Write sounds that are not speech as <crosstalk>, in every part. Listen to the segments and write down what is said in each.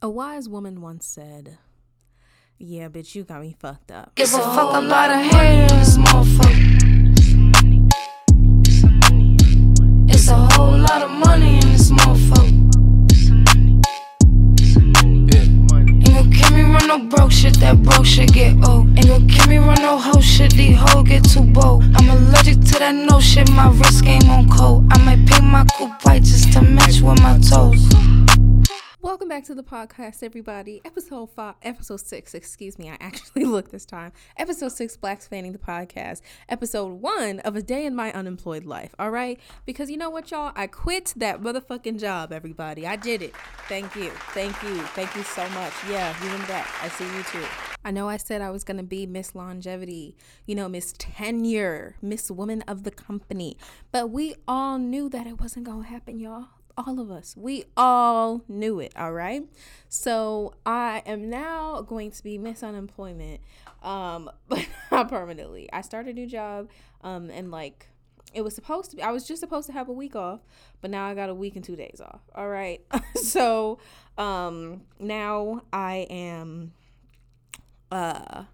A wise woman once said, Yeah, bitch, you got me fucked up. Give a fuck about a hater in this motherfucker. It's a whole lot of money in this motherfucker. Ain't gon' kill me run no broke shit, that broke shit get old. Ain't gon' kill me run no hoe shit, these hoes get too bold. I'm allergic to that no shit, my wrist game on cold. I might paint my coupe white just to match with my toes. Welcome back to the podcast, everybody. Episode five, episode six. Excuse me, I actually <laughs> looked this time. Episode six, Blacks Fanning the podcast. Episode one of a day in my unemployed life. All right, because you know what, y'all, I quit that motherfucking job. Everybody, I did it. Thank you, thank you, thank you so much. Yeah, you and that. I see you too. I know I said I was gonna be Miss Longevity, you know, Miss Tenure, Miss Woman of the Company, but we all knew that it wasn't gonna happen, y'all all of us. We all knew it, all right? So I am now going to be Miss Unemployment, um, <laughs> but not permanently. I started a new job, um, and like it was supposed to be, I was just supposed to have a week off, but now I got a week and two days off, all right? <laughs> so um, now I am, uh,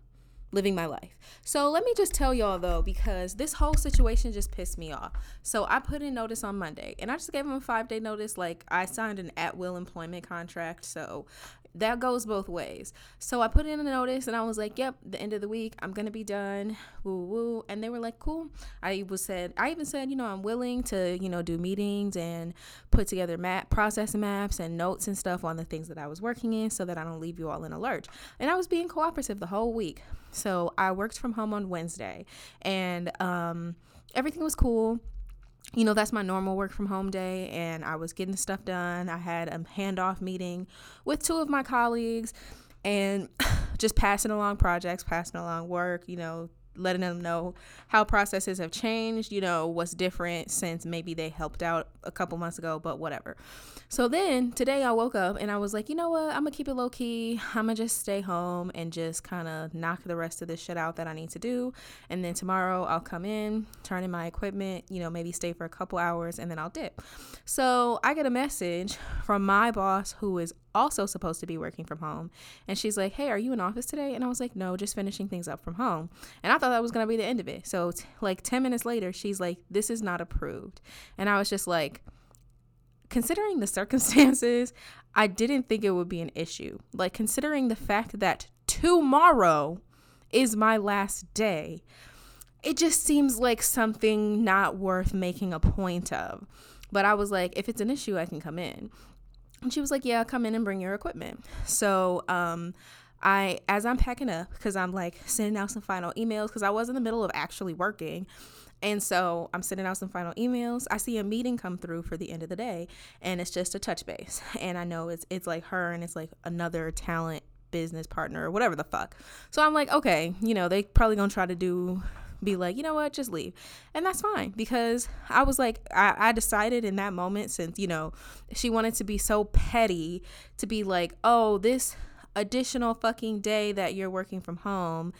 living my life. So let me just tell y'all though, because this whole situation just pissed me off. So I put in notice on Monday and I just gave him a five day notice. Like I signed an at will employment contract. So that goes both ways. So I put in a notice and I was like, yep, the end of the week, I'm to be done. Woo woo. And they were like, cool. I was said, I even said, you know, I'm willing to, you know, do meetings and put together map process maps and notes and stuff on the things that I was working in so that I don't leave you all in a lurch. And I was being cooperative the whole week. So I worked from home on Wednesday and um, everything was cool you know, that's my normal work from home day, and I was getting stuff done. I had a handoff meeting with two of my colleagues and <laughs> just passing along projects, passing along work, you know, letting them know how processes have changed, you know, what's different since maybe they helped out a couple months ago, but whatever. So then today I woke up and I was like, you know what? I'm gonna keep it low key. I'm gonna just stay home and just kind of knock the rest of this shit out that I need to do. And then tomorrow I'll come in, turn in my equipment, you know, maybe stay for a couple hours and then I'll dip. So I get a message from my boss who is also supposed to be working from home. And she's like, Hey, are you in office today? And I was like, No, just finishing things up from home. And I thought that was going to be the end of it. So, t- like 10 minutes later, she's like, This is not approved. And I was just like, Considering the <laughs> circumstances, I didn't think it would be an issue. Like, considering the fact that tomorrow is my last day, it just seems like something not worth making a point of. But I was like, if it's an issue, I can come in. And she was like, Yeah, come in and bring your equipment. So, um, I, as I'm packing up, because I'm like sending out some final emails, because I was in the middle of actually working. And so I'm sending out some final emails. I see a meeting come through for the end of the day, and it's just a touch base. <laughs> And I know it's it's like her and it's like another talent business partner or whatever the fuck. So I'm like, okay, you know, they probably gonna try to do be like, you know what, just leave. And that's fine because I was like, I, I decided in that moment, since, you know, she wanted to be so petty to be like, oh, this additional fucking day that you're working from home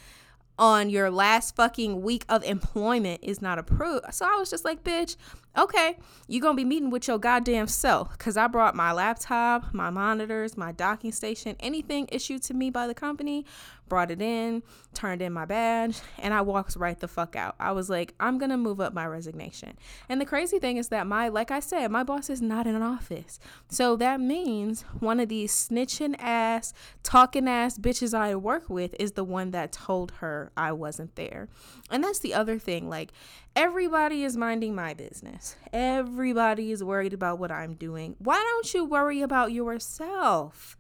on your last fucking week of employment is not approved. So I was just like, bitch, okay, you're gonna be meeting with your goddamn self. Cause I brought my laptop, my monitors, my docking station, anything issued to me by the company, brought it in, turned in my badge, and I walked right the fuck out. I was like, I'm gonna move up my resignation. And the crazy thing is that my, like I said, my boss is not in an office. So that means one of these snitching ass, talking ass bitches I work with is the one that told her I wasn't there. And that's the other thing. Like, everybody is minding my business. Everybody is worried about what I'm doing. Why don't you worry about yourself?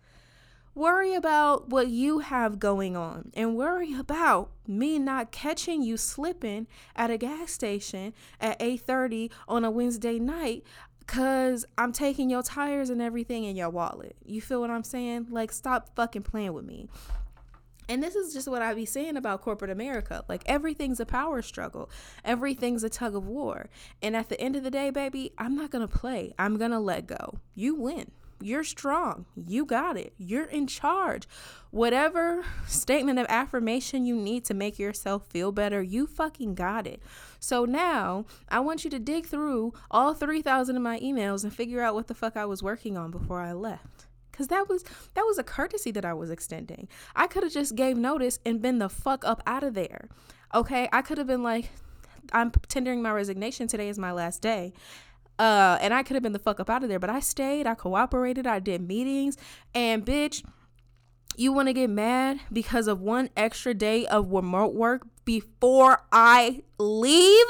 Worry about what you have going on and worry about me not catching you slipping at a gas station at 8:30 on a Wednesday night cuz I'm taking your tires and everything in your wallet. You feel what I'm saying? Like stop fucking playing with me. And this is just what I be saying about corporate America. Like everything's a power struggle. Everything's a tug of war. And at the end of the day, baby, I'm not going to play. I'm going to let go. You win. You're strong. You got it. You're in charge. Whatever statement of affirmation you need to make yourself feel better, you fucking got it. So now I want you to dig through all 3,000 of my emails and figure out what the fuck I was working on before I left. Cause that was that was a courtesy that I was extending. I could have just gave notice and been the fuck up out of there. Okay, I could have been like, I'm tendering my resignation. Today is my last day. Uh, and I could have been the fuck up out of there, but I stayed, I cooperated, I did meetings, and bitch, you want to get mad because of one extra day of remote work before I leave?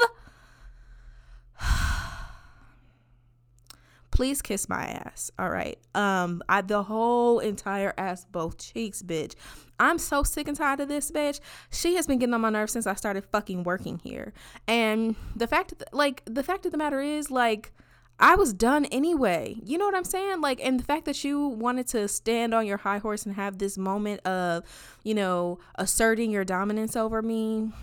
Please kiss my ass all right um i the whole entire ass both cheeks bitch i'm so sick and tired of this bitch she has been getting on my nerves since i started fucking working here and the fact that, like the fact of the matter is like I was done anyway. You know what I'm saying? Like, and the fact that you wanted to stand on your high horse and have this moment of, you know, asserting your dominance over me,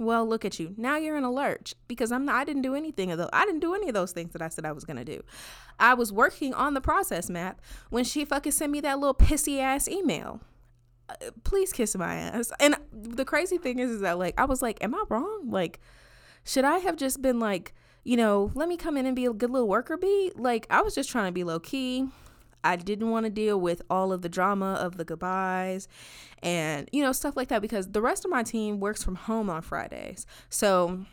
well, look at you. Now you're in a lurch because I'm not, I didn't do anything of those. I didn't do any of those things that I said I was going to do. I was working on the process map when she fucking sent me that little pissy ass email. Uh, please kiss my ass. And the crazy thing is, is that like, I was like, am I wrong? Like, should I have just been like, you know, let me come in and be a good little worker bee? Like, I was just trying to be low key. I didn't want to deal with all of the drama of the goodbyes and, you know, stuff like that because the rest of my team works from home on Fridays. So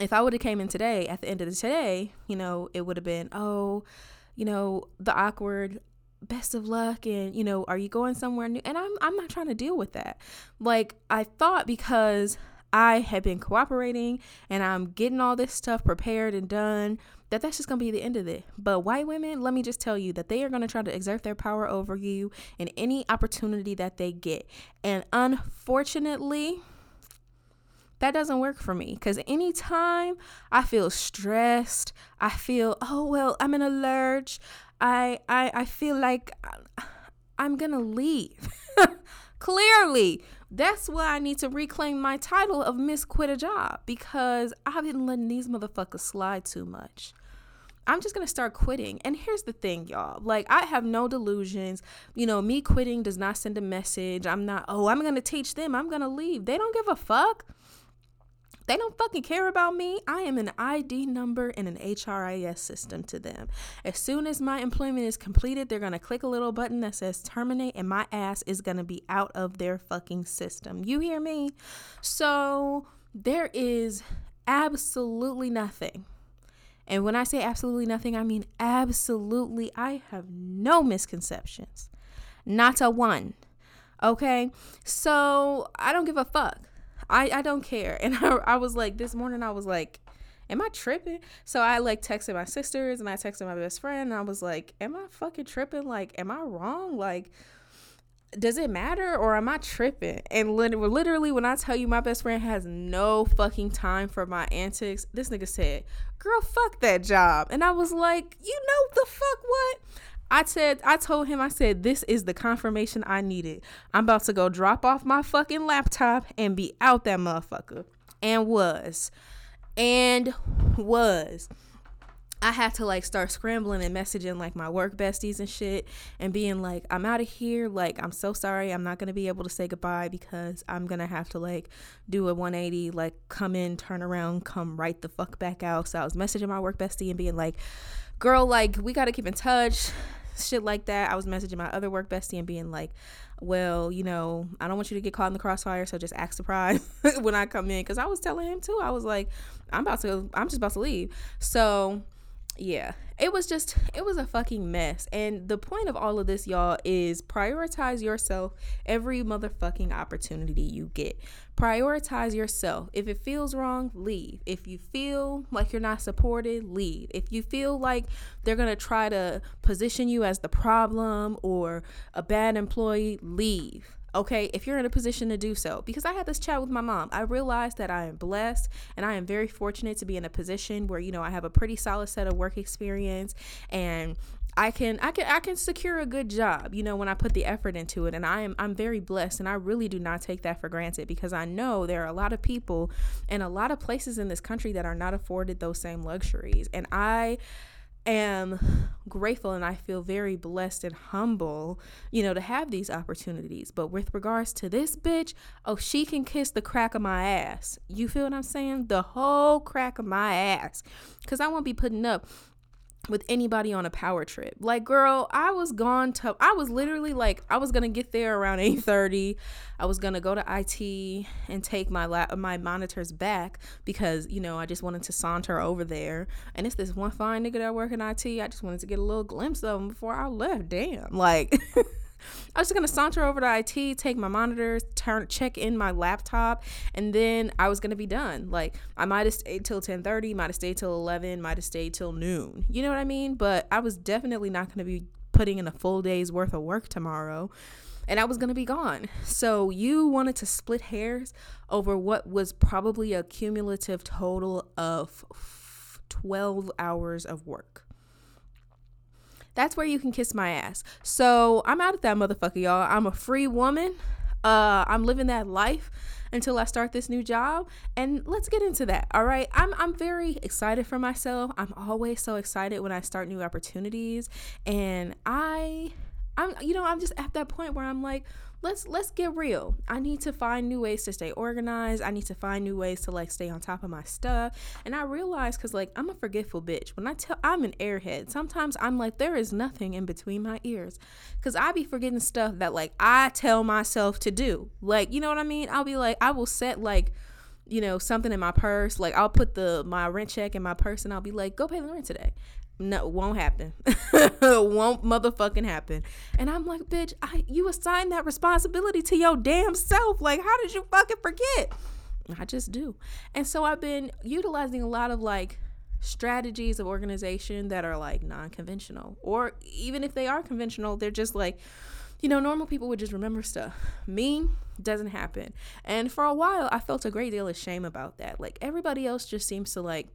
if I would have came in today at the end of the today, you know, it would have been, oh, you know, the awkward best of luck and you know are you going somewhere new and I'm I'm not trying to deal with that. Like I thought because I had been cooperating and I'm getting all this stuff prepared and done that that's just going to be the end of it. But white women, let me just tell you that they are going to try to exert their power over you in any opportunity that they get. And unfortunately, that doesn't work for me because anytime I feel stressed, I feel, oh, well, I'm in a lurch. I, I, I feel like uh, I'm going to leave. <laughs> Clearly, that's why I need to reclaim my title of Miss Quit a Job because I've been letting these motherfuckers slide too much. I'm just gonna start quitting. And here's the thing, y'all. Like, I have no delusions. You know, me quitting does not send a message. I'm not, oh, I'm gonna teach them. I'm gonna leave. They don't give a fuck. They don't fucking care about me. I am an ID number and an HRIS system to them. As soon as my employment is completed, they're going to click a little button that says terminate, and my ass is going to be out of their fucking system. You hear me? So there is absolutely nothing. And when I say absolutely nothing, I mean absolutely, I have no misconceptions. Not a one. Okay? So I don't give a fuck. I, I don't care. <laughs> And I, I was like, this morning, I was like, am I tripping? So I like texted my sisters and I texted my best friend. And I was like, am I fucking tripping? Like, am I wrong? Like, does it matter or am I tripping? And literally, when I tell you my best friend has no fucking time for my antics, this nigga said, Girl, fuck that job. And I was like, You know the fuck what? I said, I told him, I said, this is the confirmation I needed. I'm about to go drop off my fucking laptop and be out that motherfucker. And was. And was. I had to like start scrambling and messaging like my work besties and shit and being like, I'm out of here. Like, I'm so sorry. I'm not going to be able to say goodbye because I'm going to have to like do a 180, like come in, turn around, come right the fuck back out. So I was messaging my work bestie and being like, girl, like, we got to keep in touch shit like that. I was messaging my other work bestie and being like, well, you know, I don't want you to get caught in the crossfire, so just act surprised <laughs> when I come in. Cause I was telling him too, I was like, I'm about to, I'm just about to leave. So yeah, it was just, it was a fucking mess. And the point of all of this, y'all, is prioritize yourself every motherfucking opportunity you get. Prioritize yourself. If it feels wrong, leave. If you feel like you're not supported, leave. If you feel like they're going to try to position you as the problem or a bad employee, leave okay if you're in a position to do so because i had this chat with my mom i realized that i am blessed and i am very fortunate to be in a position where you know i have a pretty solid set of work experience and I can I can I can secure a good job, you know, when I put the effort into it. And I am I'm very blessed and I really do not take that for granted because I know there are a lot of people and a lot of places in this country that are not afforded those same luxuries. And I am grateful and I feel very blessed and humble, you know, to have these opportunities. But with regards to this bitch, oh, she can kiss the crack of my ass. You feel what I'm saying? The whole crack of my ass. Because I won't be putting up with anybody on a power trip. Like, girl, I was gone to I was literally like I was gonna get there around <laughs> 8:30. I was gonna go to IT and take my la- my monitors back because, you know, I just wanted to saunter over there. And it's this one fine nigga that work in IT. I just wanted to get a little glimpse of him before I left. Damn. Like <laughs> I was just gonna saunter over to IT, take my monitors, turn check in my laptop, and then I was gonna be done. Like I might have stayed till ten thirty, might have stayed till eleven, might have stayed till noon. You know what I mean? But I was definitely not gonna be putting in a full day's worth of work tomorrow. And I was gonna be gone. So you wanted to split hairs over what was probably a cumulative total of 12 hours of work that's where you can kiss my ass. So I'm out of that motherfucker, y'all. I'm a free woman. Uh, I'm living that life until I start this new job. And let's get into that. All right. I'm I'm very excited for myself. I'm always so excited when I start new opportunities. And I I'm you know, I'm just at that point where I'm like, let's let's get real. I need to find new ways to stay organized. I need to find new ways to like stay on top of my stuff. And I realize cuz like I'm a forgetful bitch. When I tell I'm an airhead, sometimes I'm like there is nothing in between my ears cuz I be forgetting stuff that like I tell myself to do. Like, you know what I mean? I'll be like I will set like you know something in my purse like i'll put the my rent check in my purse and i'll be like go pay the rent today no, won't happen. <laughs> won't motherfucking happen. And I'm like, bitch, I you assigned that responsibility to your damn self. Like, how did you fucking forget? I just do. And so I've been utilizing a lot of like strategies of organization that are like non-conventional. Or even if they are conventional, they're just like, you know, normal people would just remember stuff. Me doesn't happen. And for a while I felt a great deal of shame about that. Like everybody else just seems to like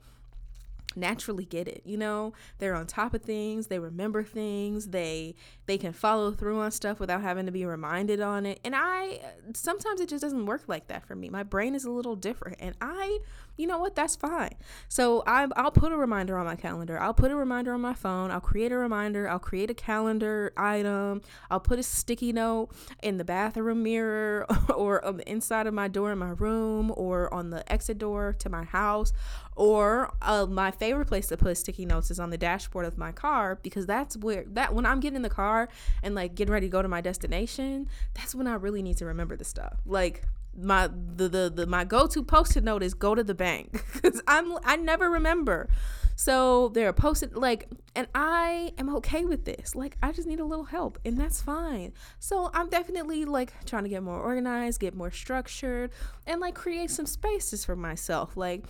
naturally get it you know? They're on top of things they remember things they they can follow through on stuff without having to be reminded on it. And i sometimes it just doesn't work like that for me. My brain is a little different and i you know what? That's fine. So I, i'll put a reminder on my calendar. I'll put a reminder on my phone. I'll create a reminder. I'll create a calendar item. I'll put a sticky note in the bathroom mirror <laughs> or on the inside of my door in my room or on the exit door to my house. Or uh, my favorite place to put sticky notes is on the dashboard of my car because that's where that when i'm getting in the car and like getting ready to go to my destination that's when i really need to remember the stuff. Like my the the, the my go-to post-it note is go to the bank <laughs> because i'm i never remember so they're posted like and i am okay with this like i just need a little help and that's fine so i'm definitely like trying to get more organized get more structured and like create some spaces for myself like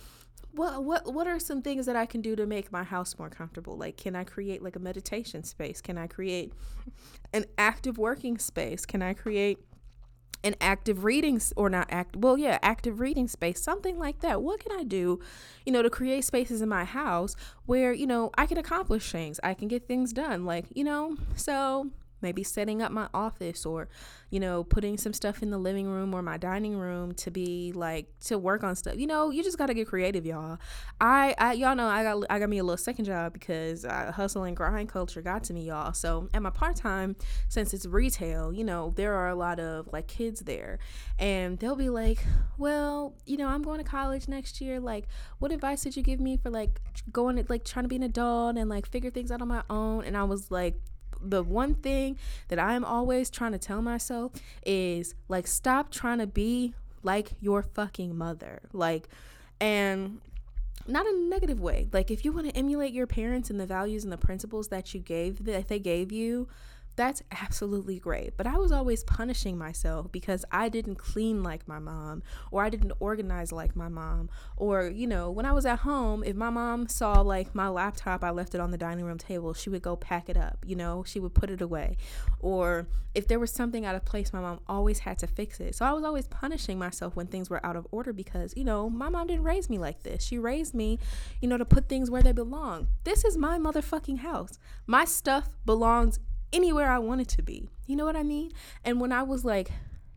what what what are some things that I can do to make my house more comfortable? Like can I create like a meditation space? Can I create an active working space? Can I create an active reading or not act well yeah active reading space something like that. What can i do you know to create spaces in my house where you know i can accomplish things i can get things done like you know so maybe setting up my office or you know putting some stuff in the living room or my dining room to be like to work on stuff. You know you just got to get creative y'all. I, I y'all know i got i got me a little second job because uh, hustle and grind culture got to me y'all. So at my part-time since it's retail you know there are a lot of like kids there. And they'll be like well you know i'm going to college next year. Like what advice did you give me for like going to like trying to be an adult and like figure things out on my own? And i was like the one thing that I'm always trying to tell myself is like stop trying to be like your fucking mother. Like and not in a negative way. Like if you want to emulate your parents and the values and the principles that you gave that they gave you, that's absolutely great. But I was always punishing myself because I didn't clean like my mom, or I didn't organize like my mom. Or, you know, when I was at home, if my mom saw like my laptop, I left it on the dining room table, she would go pack it up, you know, she would put it away. Or if there was something out of place, my mom always had to fix it. So I was always punishing myself when things were out of order because, you know, my mom didn't raise me like this. She raised me, you know, to put things where they belong. This is my motherfucking house. My stuff belongs anywhere I wanted to be. You know what I mean? And when I was like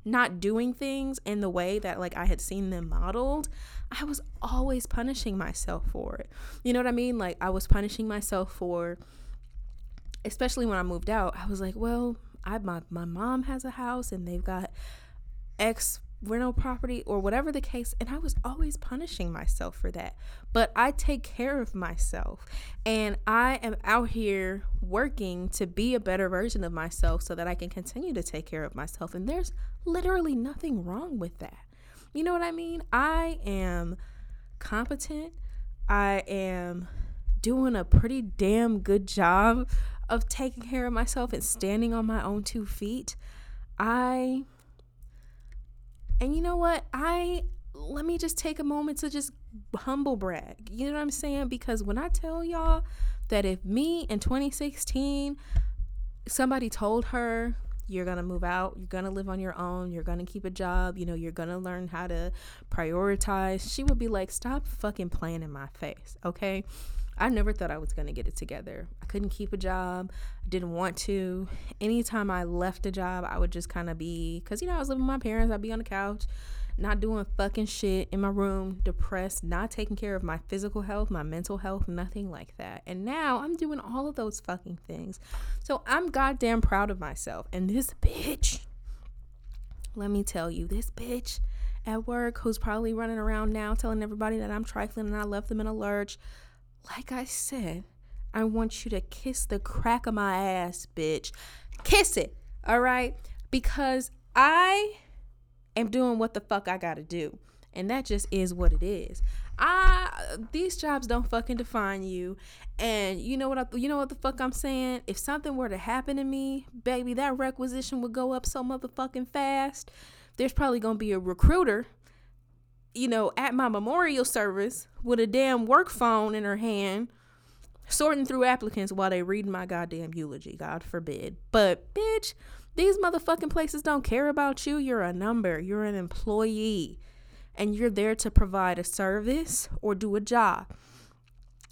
not doing things in the way that like I had seen them modeled, I was always punishing myself for it. You know what I mean? Like I was punishing myself for especially when I moved out, I was like, well, I my my mom has a house and they've got X rental property or whatever the case and I was always punishing myself for that. But I take care of myself and I am out here working to be a better version of myself so that I can continue to take care of myself and there's literally nothing wrong with that. You know what I mean? I am competent. I am doing a pretty damn good job of taking care of myself and standing on my own two feet. I and you know what? I let me just take a moment to just humble brag. You know what I'm saying? Because when I tell y'all that if me in 2016 somebody told her you're going to move out, you're going to live on your own, you're going to keep a job, you know, you're going to learn how to prioritize, she would be like, "Stop fucking playing in my face." Okay? I never thought I was going to get it together. I couldn't keep a job. I didn't want to. Anytime I left a job, I would just kind of be, because, you know, I was living with my parents. I'd be on the couch, not doing fucking shit in my room, depressed, not taking care of my physical health, my mental health, nothing like that. And now I'm doing all of those fucking things. So I'm goddamn proud of myself. And this bitch, let me tell you, this bitch at work who's probably running around now telling everybody that I'm trifling and I left them in a lurch like I said, I want you to kiss the crack of my ass, bitch. Kiss it, all right? Because I am doing what the fuck I gotta do. And that just is what it is. I these jobs don't fucking define you. And you know what I, you know what the fuck I'm saying? If something were to happen to me, baby, that requisition would go up so motherfucking fast. There's probably gonna be a recruiter you know, at my memorial service with a damn work phone in her hand, sorting through applicants while they read my goddamn eulogy. God forbid. But bitch, these motherfucking places don't care about you. You're a number. You're an employee. And you're there to provide a service or do a job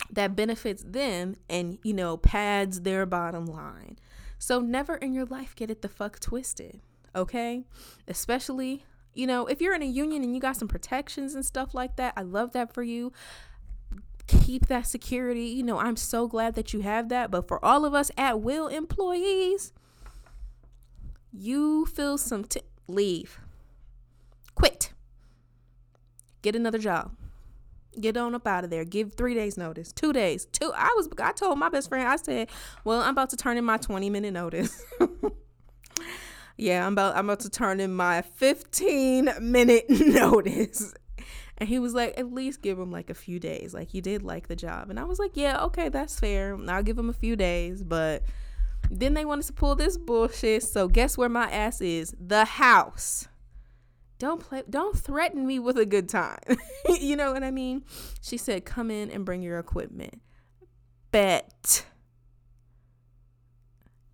that benefits them and, you know, pads their bottom line. So never in your life get it the fuck twisted. Okay? Especially you know, if you're in a union and you got some protections and stuff like that, I love that for you. Keep that security. You know, I'm so glad that you have that. But for all of us at will employees, you feel some t- leave. Quit. Get another job. Get on up out of there. Give three days notice. Two days. Two. I was. I told my best friend. I said, "Well, I'm about to turn in my 20 minute notice." <laughs> yeah, I'm about I'm about to turn in my 15 minute <laughs> notice. And he was like, at least give him like a few days. Like you did like the job. And I was like, yeah, okay, that's fair. I'll give him a few days, but then they wanted to pull this bullshit. So guess where my ass is? The house. Don't play don't threaten me with a good time. <laughs> you know what I mean? She said, "Come in and bring your equipment." Bet.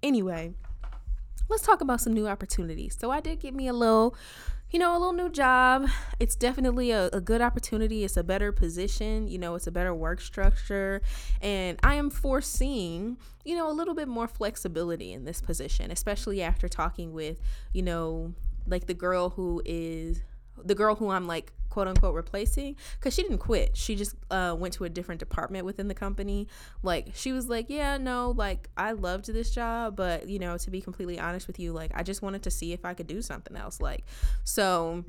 Anyway, let's talk about some new opportunities. So I did get me a little, you know, a little new job. It's definitely a, a, good opportunity. It's a better position, you know, it's a better work structure. And I am foreseeing, you know, a little bit more flexibility in this position, especially after talking with, you know, like the girl who is the girl who I'm like quote unquote replacing because she didn't quit. She just uh, went to a different department within the company. Like she was like yeah no like i loved this job but you know to be completely honest with you like i just wanted to see if i could do something else. Like so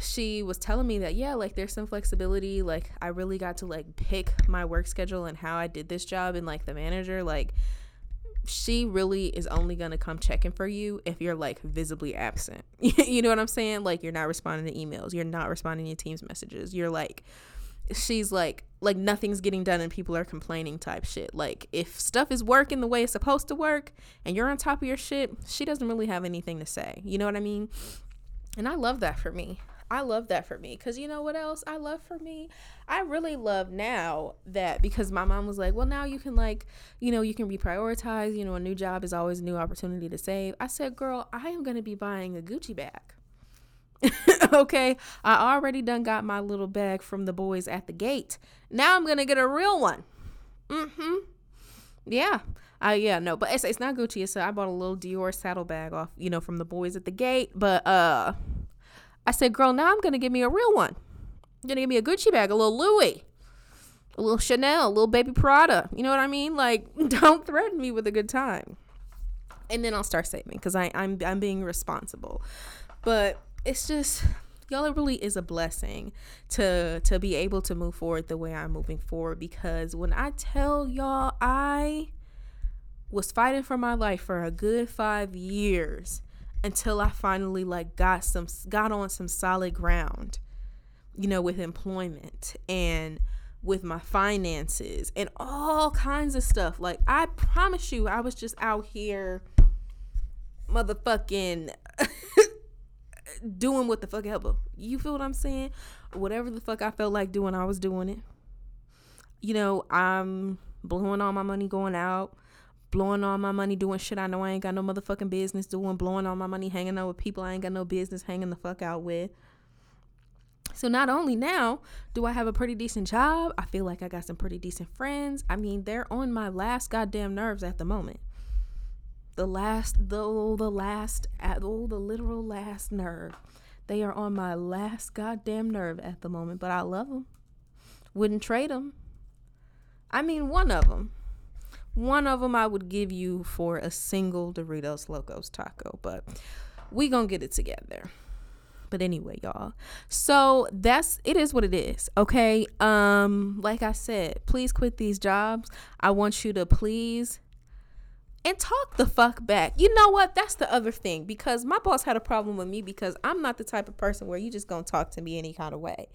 she was telling me that yeah like there's some flexibility. Like i really got to like pick my work schedule and how i did this job and like the manager like she really is only going to come checking for you if you're like visibly absent. <laughs> you know what I'm saying? Like you're not responding to emails, you're not responding to Teams messages. You're like she's like like nothing's getting done and people are complaining type shit. Like if stuff is working the way it's supposed to work and you're on top of your shit, she doesn't really have anything to say. You know what I mean? And I love that for me. I love that for me because you know what else I love for me? I really love now that because my mom was like, well, now you can, like, you know, you can be prioritized. You know, a new job is always a new opportunity to save. I said, girl, I am going to be buying a Gucci bag. <laughs> okay, I already done got my little bag from the boys at the gate. Now I'm going to get a real one. Mm hmm. Yeah. Uh, yeah, no, but it's, it's not Gucci. It's I bought a little Dior saddlebag off, you know, from the boys at the gate. But uh, I said, girl, now I'm going to give me a real one. I'm going to give me a Gucci bag, a little Louis, a little Chanel, a little baby Prada. You know what I mean? Like, <laughs> don't threaten me with a good time. And then I'll start saving because I'm, I'm being responsible. But it's just y'all it really is a blessing to to be able to move forward the way I'm moving forward because when I tell y'all I was fighting for my life for a good 5 years until I finally like got some got on some solid ground you know with employment and with my finances and all kinds of stuff like I promise you I was just out here motherfucking <laughs> doing what the fuck ever. You feel what I'm saying? Whatever the fuck I felt like doing, I was doing it. You know, I'm blowing all my money going out, blowing all my money doing shit I know I ain't got no motherfucking business doing, blowing all my money hanging out with people I ain't got no business hanging the fuck out with. So not only now do I have a pretty decent job, I feel like I got some pretty decent friends. I mean, they're on my last goddamn nerves at the moment. The last the oh, the last oh the literal last nerve. They are on my last goddamn nerve at the moment but i love them wouldn't trade them i mean one of them one of them i would give you for a single doritos locos taco but we gonna get it together but anyway y'all so that's it is what it is okay um like i said please quit these jobs i want you to please and talk the fuck back. You know what? That's the other thing because my boss had a problem with me because I'm not the type of person where you just gonna talk to me any kind of way.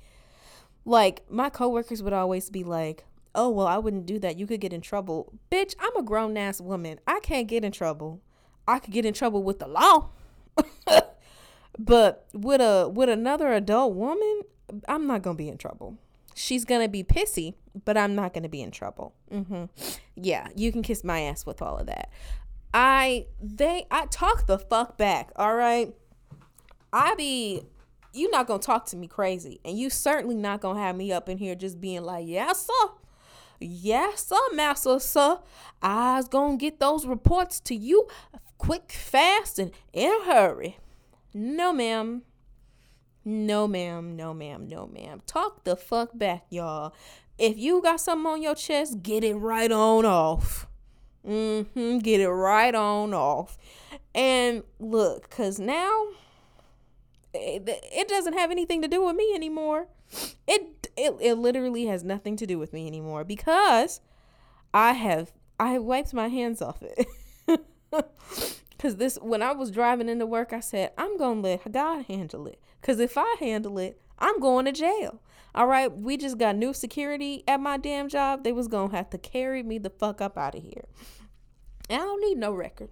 Like my coworkers would always be like, "Oh, well, I wouldn't do that. You could get in trouble." Bitch, I'm a grown ass woman. I can't get in trouble. I could get in trouble with the law. <laughs> but with a with another adult woman, I'm not going to be in trouble she's gonna be pissy, but I'm not gonna be in trouble. Mm-hmm. Yeah, you can kiss my ass with all of that. I they I talk the fuck back. All right, I be you're not gonna talk to me crazy, and you certainly not gonna have me up in here just being like, yes sir, yes sir, master sir. I's gonna get those reports to you quick, fast, and in a hurry. No, ma'am. No, ma'am. No, ma'am. No, ma'am. Talk the fuck back, y'all. If you got something on your chest, get it right on off. Mm-hmm. Get it right on off. And look, cause now it, it doesn't have anything to do with me anymore. It, it it literally has nothing to do with me anymore because I have I have wiped my hands off it. <laughs> Cause this when I was driving into work, I said, I'm gonna let God handle it. Cause if I handle it, I'm going to jail. All right, we just got new security at my damn job. They was gonna have to carry me the fuck up out of here. And I don't need no record.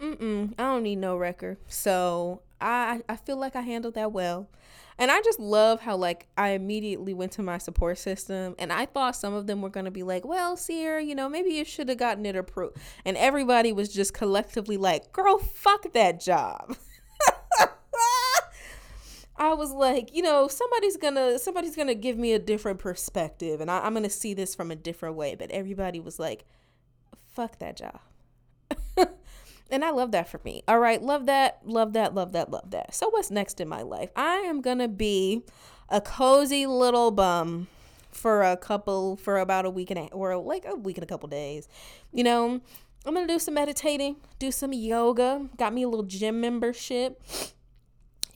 Mm-mm, I don't need no record. So I I feel like I handled that well. And I just love how like I immediately went to my support system and I thought some of them were gonna be like, Well, Sierra, you know, maybe you should have gotten it approved. And everybody was just collectively like, Girl, fuck that job. <laughs> I was like, you know, somebody's gonna somebody's gonna give me a different perspective and I, am gonna see this from a different way. But everybody was like, fuck that job. <laughs> and I love that for me. All right, love that, love that, love that, love that. So what's next in my life? I am gonna be a cozy little bum for a couple for about a week and a, or like a week and a couple days. You know, I'm gonna do some meditating, do some yoga. Got me a little gym membership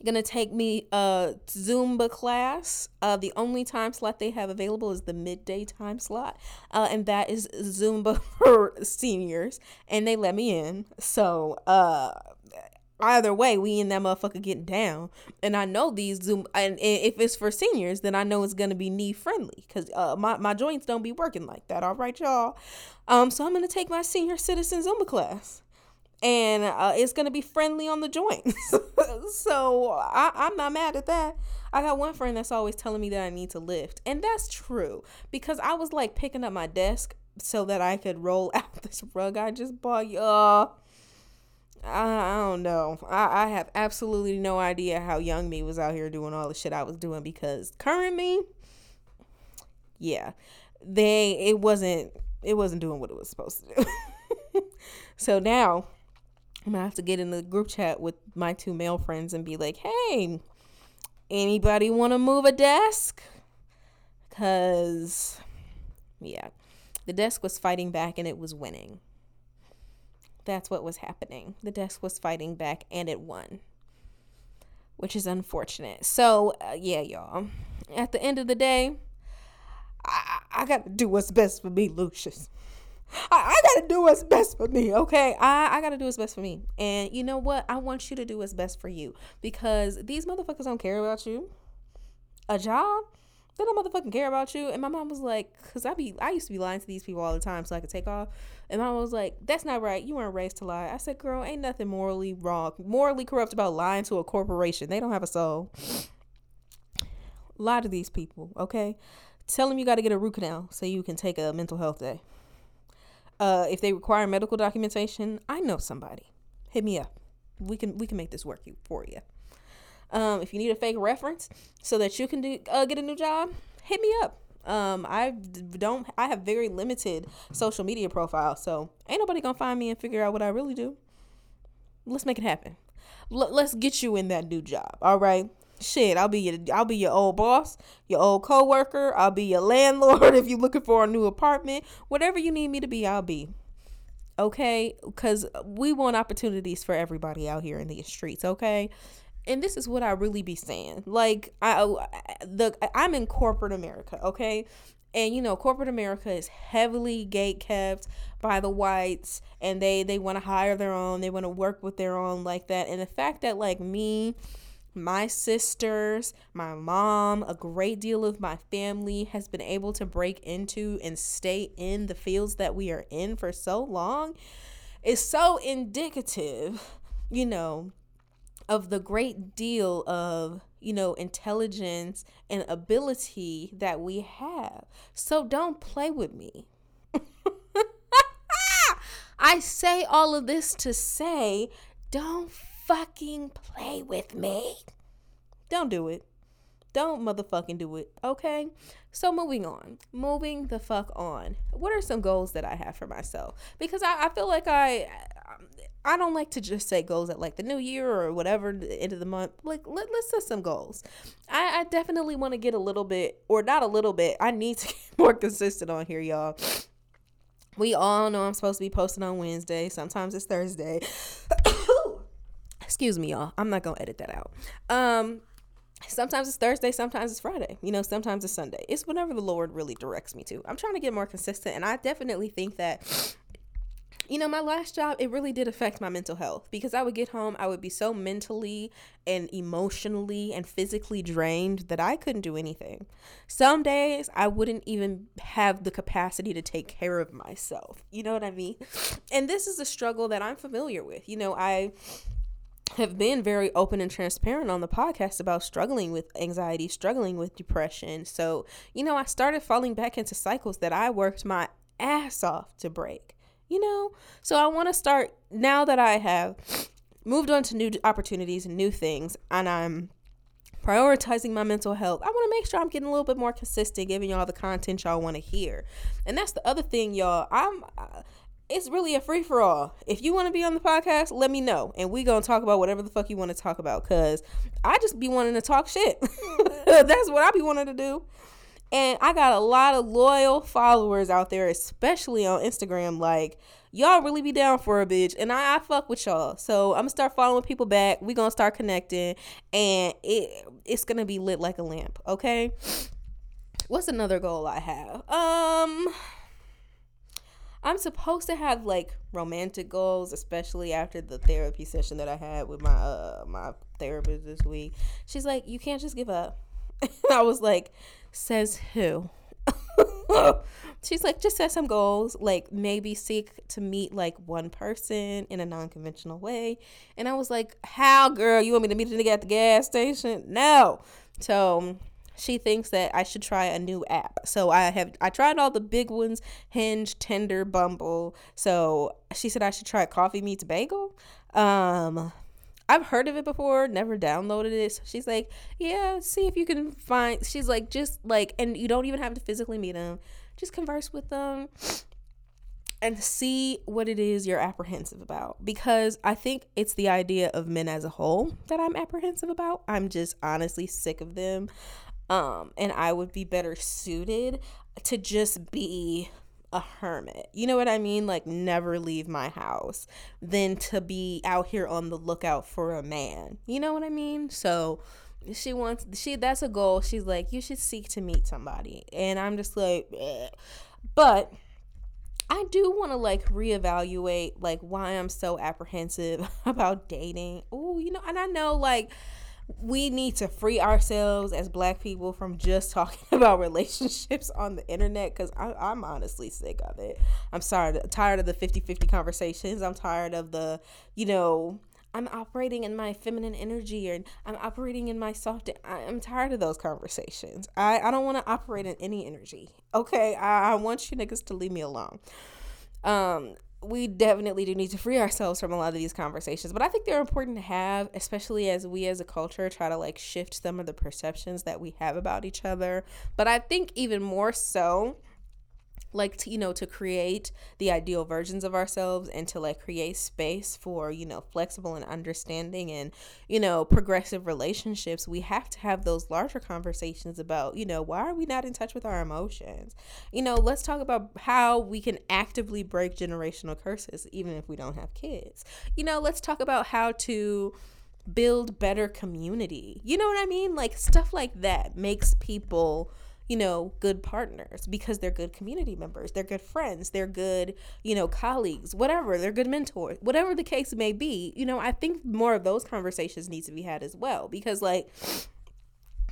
gonna take me a Zumba class. Uh, the only time slot they have available is the midday time slot, uh, and that is Zumba <laughs> for seniors, and they let me in. So, uh, either way, we in that motherfucker getting down. And I know these Zoom, and if it's for seniors, then I know it's gonna be knee friendly because uh, my my joints don't be working like that. All right, y'all. Um, so I'm gonna take my senior citizen Zumba class and uh, it's gonna be friendly on the joints. <laughs> so I, I'm not mad at that. I got one friend that's always telling me that I need to lift, and that's true because I was like picking up my desk so that I could roll <laughs> out this rug I just bought. Y'all, I, I don't know. I, I have absolutely no idea how young me was out here doing all the shit I was doing because current me, yeah, they it wasn't it wasn't doing what it was supposed to do. <laughs> so now I'm gonna have to get in the group chat with my two male friends and be like, hey, anybody want to move a desk? Because, yeah, the desk was fighting back and it was winning. That's what was happening. The desk was fighting back and it won. which is unfortunate. So, uh, yeah, y'all. At the end of the day, I, I got to do what's best for me, Lucius. I, I got to do what's best for me, okay? I, I got to do what's best for me. And you know what? I want you to do what's best for you because these motherfuckers don't care about you. A job? They don't motherfucking care about you. And my mom was like, because I be, I used to be lying to these people all the time so I could take off. And my mom was like, that's not right. You weren't raised to lie. I said, girl, ain't nothing morally wrong, morally corrupt about lying to a corporation. They don't have a soul. Lie to these people, okay? Tell them you got to get a root canal so you can take a mental health day. Uh, if they require medical documentation, I know somebody. Hit me up. We can we can make this work for you. Um, if you need a fake reference so that you can do uh, get a new job, hit me up. Um, I don't. I have very limited social media profile, so ain't nobody gonna find me and figure out what I really do. Let's make it happen. L- let's get you in that new job. All right. Shit, I'll be your I'll be your old boss, your old coworker. I'll be your landlord <laughs> if you're looking for a new apartment. Whatever you need me to be, I'll be. Okay, because we want opportunities for everybody out here in these streets. Okay, and this is what I really be saying. Like I the I'm in corporate America, okay? And you know, corporate America is heavily gate kept by the whites and they they want to hire their own, they want to work with their own like that. And the fact that like me my sisters, my mom, a great deal of my family has been able to break into and stay in the fields that we are in for so long. Is so indicative, you know, of the great deal of you know intelligence and ability that we have. So don't play with me. <laughs> I say all of this to say don't fucking play with me don't do it don't motherfucking do it okay so moving on moving the fuck on what are some goals that i have for myself because i, I feel like i I don't like to just say goals at like the new year or whatever, the end of the month. Like, let, us set some goals. I, I definitely want to get a little bit, or not a little bit, I need to <laughs> get more consistent on here, y'all. We all know I'm supposed to be posting on Wednesday. Sometimes it's Thursday. <coughs> Excuse me, y'all. I'm not to edit that out. Um, sometimes it's Thursday, sometimes it's Friday. You know, sometimes it's Sunday. It's whenever the Lord really directs me to. I'm trying to get more consistent, and I definitely think that you know, my last job, it really did affect my mental health because I would get home, I would be so mentally and emotionally and physically drained that I couldn't do anything. Some days I wouldn't even have the capacity to take care of myself. You know what I mean? And this is a struggle that I'm familiar with. You know, I have been very open and transparent on the podcast about struggling with anxiety, struggling with depression. So, you know, I started falling back into cycles that I worked my ass off to break you know? So I want to start now that I have moved on to new opportunities and new things and I'm prioritizing my mental health. I want to make sure I'm getting a little bit more consistent giving y'all the content y'all want to hear. And that's the other thing, y'all. I'm it's really a free for all. If you want to be on the podcast, let me know, and we gonna talk about whatever the fuck you want to talk about. Cause I just be wanting to talk shit. <laughs> That's what I be wanting to do. And I got a lot of loyal followers out there, especially on Instagram. Like, y'all really be down for a bitch. And I, I fuck with y'all. So I'm gonna start following people back. we gonna start connecting. And it it's gonna be lit like a lamp. Okay. What's another goal I have? Um I'm supposed to have like romantic goals, especially after the therapy session that I had with my uh my therapist this week. She's like, you can't just give up. <laughs> I was like, Says who? <laughs> She's like, just set some goals, like maybe seek to meet like one person in a non conventional way. And I was like, how, girl? You want me to meet a nigga at the gas station? No. So she thinks that I should try a new app. So I have I tried all the big ones, Hinge, Tinder, Bumble. So she said I should try Coffee Meets Bagel. Um I've heard of it before, never downloaded it. So she's like, yeah, see if you can find. She's like, just like, and you don't even have to physically meet them. Just converse with them and see what it is you're apprehensive about. Because I think it's the idea of men as a whole that I'm apprehensive about. I'm just honestly sick of them. Um, and I would be better suited to just be a hermit. You know what I mean? Like never leave my house than to be out here on the lookout for a man. You know what I mean? So she wants she that's a goal. She's like you should seek to meet somebody. And I'm just like but I do want to like reevaluate like why I'm so apprehensive <laughs> about dating. Oh, you know, and I know like we need to free ourselves as black people from just <laughs> talking about relationships on the internet because I'm honestly sick of it. I'm sorry, tired of the 50 50 conversations. I'm tired of the, you know, I'm operating in my feminine energy or I'm operating in my soft. I'm tired of those conversations. I, I don't want to operate in any energy. Okay. I, I want you niggas to leave me alone. Um, we definitely do need to free ourselves from a lot of these conversations but i think they're important to have especially as we as a culture try to like shift some of the perceptions that we have about each other. But i think even more so like to you know to create the ideal versions of ourselves and to like create space for you know flexible and understanding and you know progressive relationships we have to have those larger conversations about you know why are we not in touch with our emotions? You know let's talk about how we can actively break generational curses even if we don't have kids. You know let's talk about how to build better community. You know what i mean? Like stuff like that makes people you know, good partners because they're good community members, they're good friends, they're good, you know, colleagues, whatever, they're good mentors, whatever the case may be. You know, I think more of those conversations need to be had as well because, like,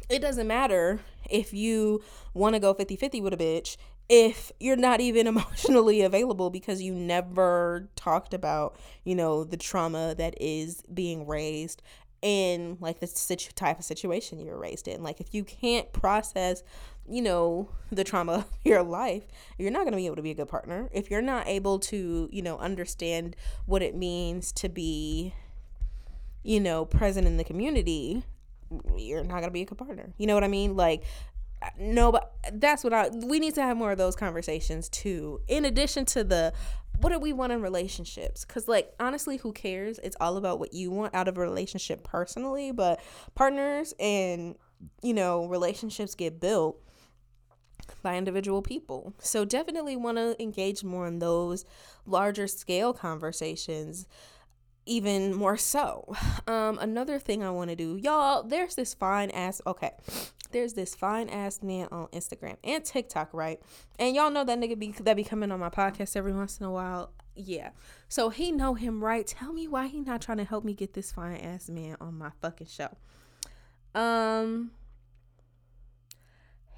it doesn't matter if you want to go 50 50 with a bitch if you're not even <laughs> emotionally available because you never talked about, you know, the trauma that is being raised in like the situ- type of situation you were raised in. Like if you can't process you know, the trauma <laughs> of your life, you're not going to be able to be a good partner. If you're not able to, you know, understand what it means to be, you know, present in the community, you're not going to be a good partner. You know what I mean? Like, no, but that's what I, we need to have more of those conversations too. In addition to the, what do we want in relationships? Because, like, honestly, who cares? It's all about what you want out of a relationship personally, but partners and, you know, relationships get built by individual people. So definitely want to engage more in those larger scale conversations even more so. Um, another thing I want to do, y'all, there's this fine ass, okay, there's this fine ass man on Instagram and TikTok, right? And y'all know that nigga be that be coming on my podcast every once in a while. Yeah. So he know him, right? Tell me why he not trying to help me get this fine ass man on my fucking show. Um,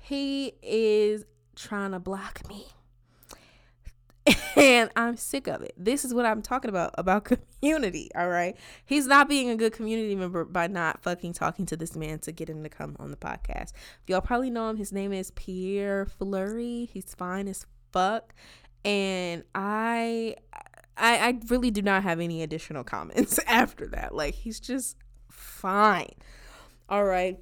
he is trying to block me. <laughs> And I'm sick of it. This is what I'm talking about about <laughs> community, all right? He's not being a good community member by not fucking talking to this man to get him to come on the podcast. Y'all probably know him. His name is Pierre Fleury. He's fine as fuck. And I I I really do not have any additional comments <laughs> after that. Like he's just fine. All right.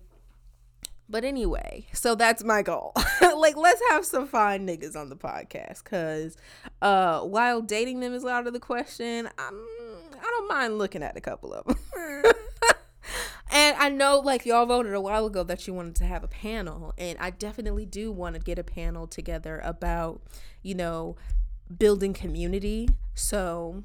But anyway, so that's my goal. <laughs> like, let's have some fine niggas on the podcast. Cause uh while dating them is out of the question, I'm I don't mind looking at a couple of them. <laughs> and I know like y'all voted a while ago that you wanted to have a panel. And I definitely do want to get a panel together about, you know, building community. So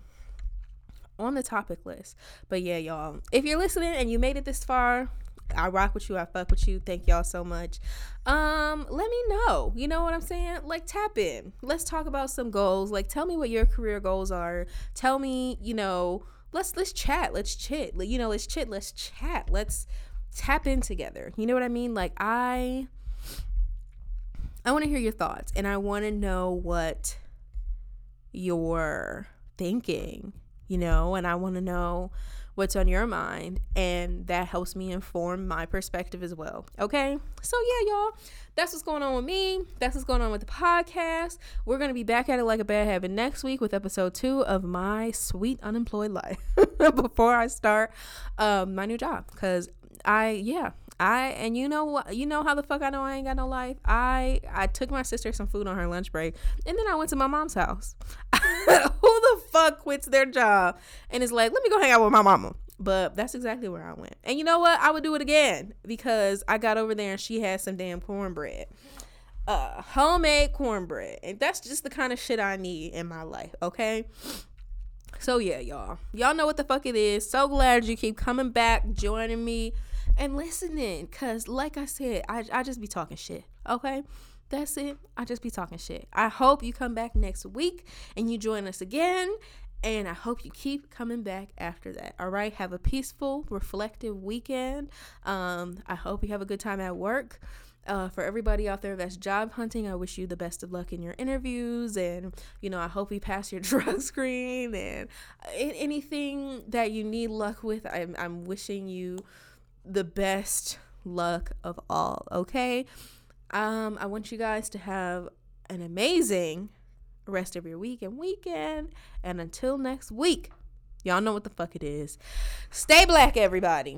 on the topic list. But yeah, y'all, if you're listening and you made it this far, I rock with you. I fuck with you. Thank y'all so much. Um, let me know. You know what I'm saying? Like tap in. Let's talk about some goals. Like tell me what your career goals are. Tell me, you know, let's let's chat. Let's chit. You know, let's chit. Let's chat. Let's tap in together. You know what I mean? Like I I want to hear your thoughts and I want to know what you're thinking, you know, and I want to know what's on your mind and that helps me inform my perspective as well okay? So yeah y'all that's what's going on with me. That's what's going on with the podcast. We're gonna be back at it like a bad habit next week with episode two of my sweet unemployed life <laughs> before i start um, my new job because i yeah I and you know what you know how the fuck I know I ain't got no life. I I took my sister some food on her lunch break and then I went to my mom's house. <laughs> Who the fuck quits their job and is like, let me go hang out with my mama? But that's exactly where I went. And you know what? I would do it again because I got over there and she had some damn cornbread. uh, homemade cornbread. And that's just the kind of shit I need in my life, okay? So yeah, y'all. Y'all know what the fuck it is. So glad you keep coming back, joining me, and listening. Cause like I said, I, I just be talking shit. Okay? That's it. I just be talking shit. I hope you come back next week and you join us again. And I hope you keep coming back after that. All right. Have a peaceful, reflective weekend. Um, I hope you have a good time at work. Uh, for everybody out there that's job hunting, I wish you the best of luck in your interviews. And, you know, I hope you pass your <laughs> drug screen and anything that you need luck with. I'm, I'm wishing you the best luck of all, okay? Um, I want you guys to have an amazing rest of your week and weekend. And until next week, y'all know what the fuck it is. Stay black, everybody.